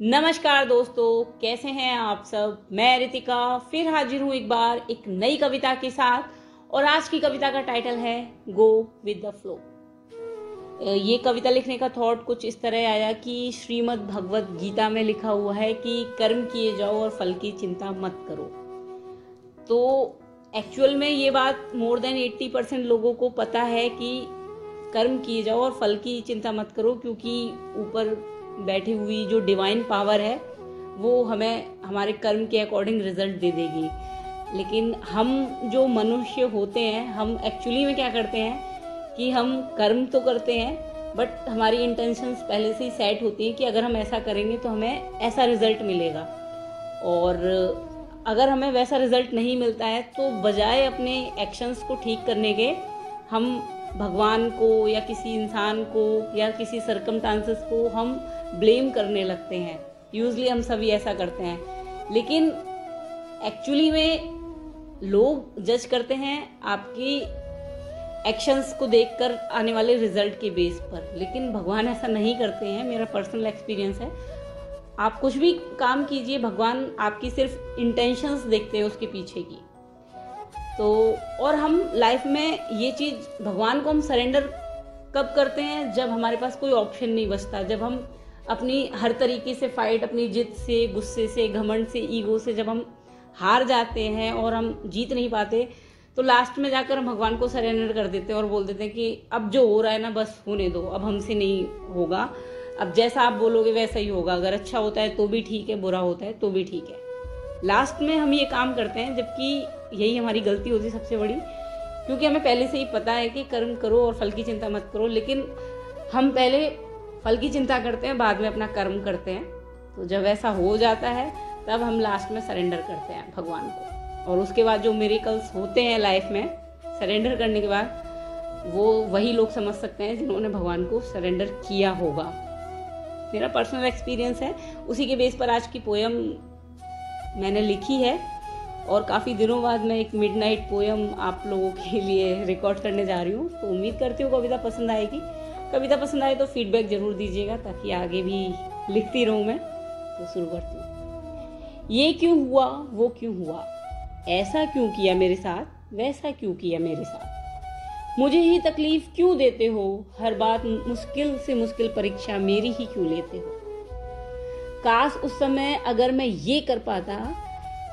नमस्कार दोस्तों, कैसे हैं आप सब? मैं रितिका, फिर हाजिर हूँ एक बार एक नई कविता के साथ, और आज की कविता का टाइटल है गो विद द फ्लो ये कविता लिखने का थॉट कुछ इस तरह आया कि श्रीमद् भगवत गीता में लिखा हुआ है कि कर्म किए जाओ और फल की चिंता मत करो। तो एक्चुअल में ये बात मोर देन 80 परसेंट लोगों को पता है कि कर्म किए जाओ और फल की चिंता मत करो, क्योंकि ऊपर बैठी हुई जो डिवाइन पावर है, वो हमें, हमारे कर्म के अकॉर्डिंग रिज़ल्ट दे देगी। लेकिन हम जो मनुष्य होते हैं, हम एक्चुअली में क्या करते हैं कि हम कर्म तो करते हैं बट हमारी इंटेंशंस पहले से ही सेट होती है कि अगर हम ऐसा करेंगे तो हमें ऐसा रिज़ल्ट मिलेगा। और अगर हमें वैसा रिज़ल्ट नहीं मिलता है तो बजाय अपने एक्शंस को ठीक करने के, हम भगवान को या किसी इंसान को या किसी सरकमटांसेस को हम ब्लेम करने लगते हैं। यूजली हम सभी ऐसा करते हैं। लेकिन एक्चुअली में लोग जज करते हैं आपकी एक्शंस को देखकर आने वाले रिज़ल्ट के बेस पर। लेकिन भगवान ऐसा नहीं करते हैं। मेरा पर्सनल एक्सपीरियंस है। आप कुछ भी काम कीजिए, भगवान आपकी सिर्फ़ इंटेंशंस देखते हैं उसके पीछे की। तो और हम लाइफ में ये चीज़, भगवान को हम सरेंडर कब करते हैं? जब हमारे पास कोई ऑप्शन नहीं बचता। जब हम अपनी हर तरीके से फाइट अपनी जिद से, गुस्से से, घमंड से ईगो से जब हम हार जाते हैं और हम जीत नहीं पाते तो लास्ट में जाकर हम भगवान को सरेंडर कर देते हैं और बोल देते हैं कि अब जो हो रहा है ना, बस होने दो, अब हमसे नहीं होगा। अब जैसा आप बोलोगे वैसा ही होगा। अगर अच्छा होता है तो भी ठीक है, बुरा होता है तो भी ठीक है। लास्ट में हम ये काम करते हैं, जबकि यही हमारी गलती होती है सबसे बड़ी, क्योंकि हमें पहले से ही पता है कि कर्म करो और फल की चिंता मत करो, लेकिन हम पहले फल की चिंता करते हैं, बाद में अपना कर्म करते हैं। तो जब ऐसा हो जाता है, तब हम लास्ट में सरेंडर करते हैं भगवान को। और उसके बाद जो मेरिकल्स होते हैं लाइफ में सरेंडर करने के बाद, वो वही लोग समझ सकते हैं जिन्होंने भगवान को सरेंडर किया होगा। मेरा पर्सनल एक्सपीरियंस है, उसी के बेस पर आज की पोयम मैंने लिखी है। और काफ़ी दिनों बाद मैं एक मिडनाइट पोयम आप लोगों के लिए रिकॉर्ड करने जा रही हूँ। तो उम्मीद करती हूँ कविता पसंद आएगी। कविता पसंद आए तो फीडबैक ज़रूर दीजिएगा ताकि आगे भी लिखती रहूँ मैं। तो शुरू करती हूँ। ये क्यों हुआ, वो क्यों हुआ? ऐसा क्यों किया मेरे साथ, वैसा क्यों किया मेरे साथ? मुझे ही तकलीफ़ क्यों देते हो? हर बात मुश्किल से मुश्किल परीक्षा मेरी ही क्यों लेते हो? काश उस समय अगर मैं ये कर पाता,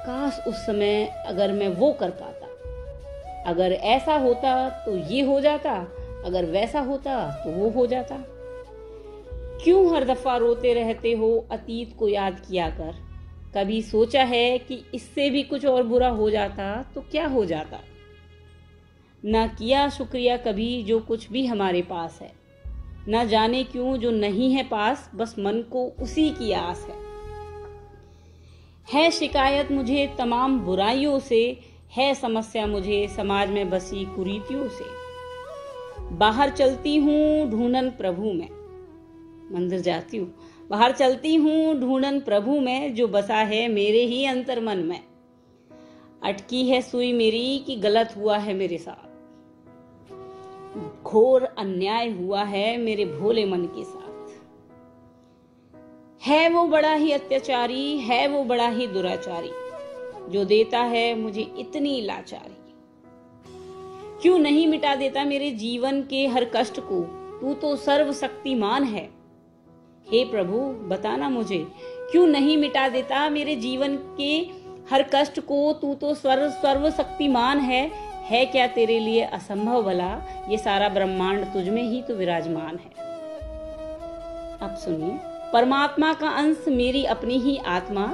काश उस समय अगर मैं वो कर पाता। अगर ऐसा होता तो ये हो जाता अगर वैसा होता तो वो हो जाता। क्यों हर दफ़ा रोते रहते हो, अतीत को याद किया कर? कभी सोचा है कि इससे भी कुछ और बुरा हो जाता तो क्या हो जाता? ना किया शुक्रिया कभी जो कुछ भी हमारे पास है। ना जाने क्यों जो नहीं है पास, बस मन को उसी की आस है। है शिकायत मुझे तमाम बुराइयों से, है समस्या मुझे समाज में बसी कुरीतियों से। बाहर चलती हूँ ढूंढन प्रभु में। मंदिर जाती हूँ। बाहर चलती हूँ ढूंढन प्रभु में, जो बसा है मेरे ही अंतर मन में। अटकी है सुई मेरी कि गलत हुआ है मेरे साथ। घोर अन्याय हुआ है मेरे भोले मन के साथ। है वो बड़ा ही अत्याचारी, है वो बड़ा ही दुराचारी। जो देता है मुझे इतनी लाचारी। क्यों नहीं मिटा देता मेरे जीवन के हर कष्ट को? तू तो सर्वशक्तिमान है। हे प्रभु, बताना मुझे, क्यों नहीं मिटा देता मेरे जीवन के हर कष्ट को? तू तो सर्व सर्वशक्तिमान है। है क्या तेरे लिए असंभव भला? ये सारा ब्रह्मांड तुझ में ही तो विराजमान है। अब सुनिए। परमात्मा का अंश मेरी अपनी ही आत्मा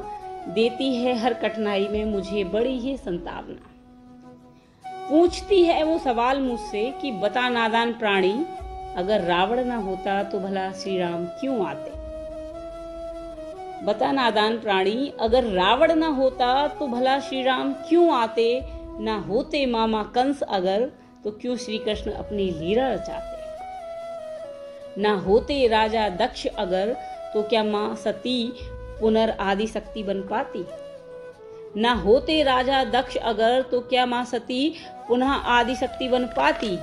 देती है हर कठिनाई में मुझे बड़ी ही संतावना। पूछती है वो सवाल मुझसे कि बता नादान प्राणी, अगर रावण ना होता तो भला श्री राम क्यों आते? बता नादान प्राणी, अगर रावण ना होता तो भला श्री राम क्यों आते? ना होते मामा कंस अगर तो क्यों श्री कृष्ण अपनी लीला रचाते? ना होते राजा दक्ष अगर तो क्या माँ सती पुनर्आदि शक्ति बन पाती? न होते राजा दक्ष अगर तो क्या माँ सती पुनः आदि शक्ति बन पाती?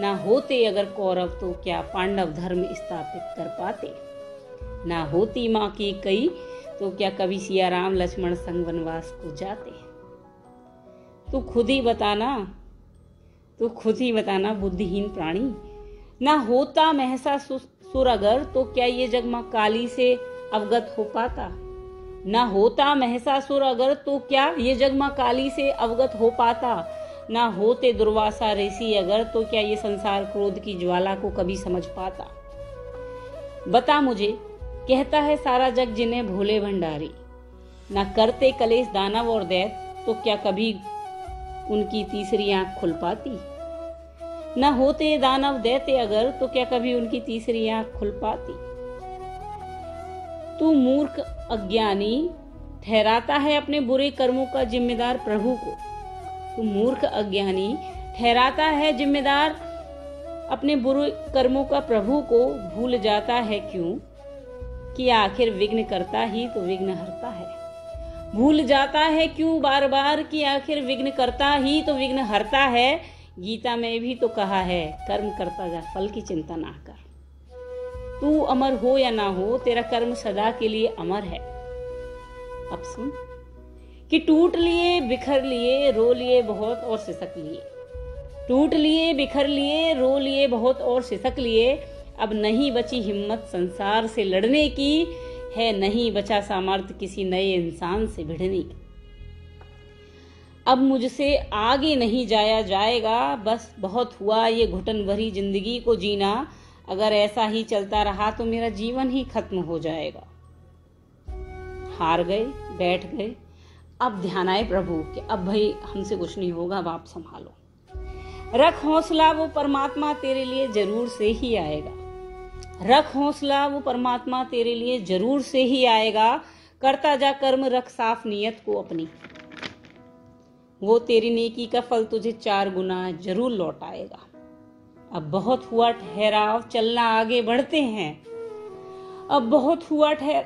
न होते अगर कौरव तो क्या पांडव धर्म स्थापित कर पाते? ना होती माँ की कई तो क्या कभी सिया राम लक्ष्मण संग वनवास को जाते? तू खुद ही बताना, तू खुद ही बताना बुद्धिहीन प्राणी। ना होता महसा सुर अगर तो क्या ये जग माँ काली से अवगत हो पाता? ना होता महसासुर अगर तो क्या ये जग माँ काली से अवगत हो पाता? ना होते दुर्वासा ऋषि अगर तो क्या ये संसार क्रोध की ज्वाला को कभी समझ पाता? बता मुझे, कहता है सारा जग जिन्हें भोले भंडारी। ना करते कलेश दानव और दैत तो क्या कभी उनकी तीसरी आँख खुल पाती? न होते दानव देते अगर तो क्या कभी उनकी तीसरी आँख खुल पाती? तू मूर्ख अज्ञानी ठहराता है अपने बुरे कर्मों का जिम्मेदार प्रभु को। तो मूर्ख अज्ञानी ठहराता है जिम्मेदार अपने बुरे कर्मों का प्रभु को। भूल जाता है क्यों? कि आखिर विघ्न करता ही तो विघ्न हरता है। भूल जाता है क्यों? बार बार कि आखिर विघ्न करता ही तो विघ्न हरता है। गीता में भी तो कहा है, कर्म करता जा, फल की चिंता ना कर। तू अमर हो या ना हो, तेरा कर्म सदा के लिए अमर है। अब सुन, कि टूट लिए, बिखर लिए, रो लिए बहुत और सिसक लिए। टूट लिए, बिखर लिए, रो लिए बहुत और सिसक लिए। अब नहीं बची हिम्मत संसार से लड़ने की, है नहीं बचा सामर्थ्य किसी नए इंसान से भिड़ने की। अब मुझसे आगे नहीं जाया जाएगा, बस बहुत हुआ ये घुटन भरी ज़िंदगी को जीना। अगर ऐसा ही चलता रहा तो मेरा जीवन ही खत्म हो जाएगा। हार गए, बैठ गए। अब ध्यान आए प्रभु कि। अब भाई हमसे कुछ नहीं होगा, अब आप संभालो। रख हौसला, वो परमात्मा तेरे लिए ज़रूर से ही आएगा। रख हौसला, वो परमात्मा तेरे लिए ज़रूर से ही आएगा। करता जा कर्म, रख साफ़ नियत को अपनी। वो तेरी नेकी का फल तुझे चार गुना ज़रूर लौट आएगा अब बहुत हुआ ठहराव, चलना आगे बढ़ते हैं। अब बहुत हुआ ठहर,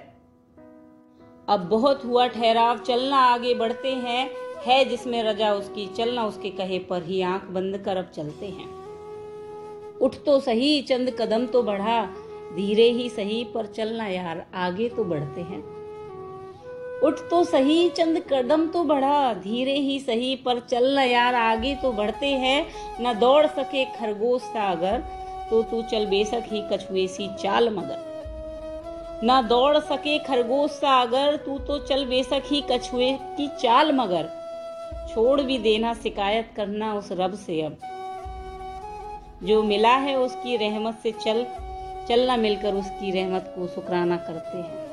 अब बहुत हुआ ठहराव, चलना आगे बढ़ते हैं, है जिसमें रजा उसकी, चलना उसके कहे पर ही आँख बंद कर अब चलते हैं। उठ तो सही, चंद कदम तो बढ़ा, धीरे ही सही, पर चलना यार, आगे तो बढ़ते हैं। उठ तो सही, चंद कदम तो बढ़ा, धीरे ही सही, पर चलना यार, आगे तो बढ़ते हैं, न दौड़ सके खरगोश सा अगर तो तू चल बेसक ही कछुए सी चाल मगर। ना दौड़ सके खरगोश सा अगर तू तो चल बेसक ही कछुए की चाल मगर। छोड़ भी देना, शिकायत करना उस रब से अब। जो मिला है उसकी रहमत से चल चलना मिलकर उसकी रहमत को शुक्राना करते हैं।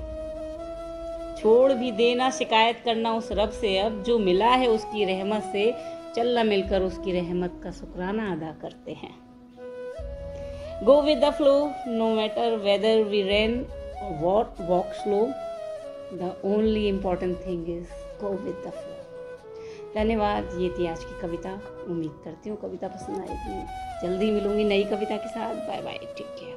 छोड़ भी देना, शिकायत करना उस रब से। अब जो मिला है उसकी रहमत से चलना मिलकर उसकी रहमत का शुक्राना अदा करते हैं। Go with the flow no matter whether we rain what walk slow the only important thing is go with the flow धन्यवाद, ये थी आज की कविता। उम्मीद करती हूँ कविता पसंद आएगी। जल्दी मिलूँगी नई कविता के साथ। Bye bye take care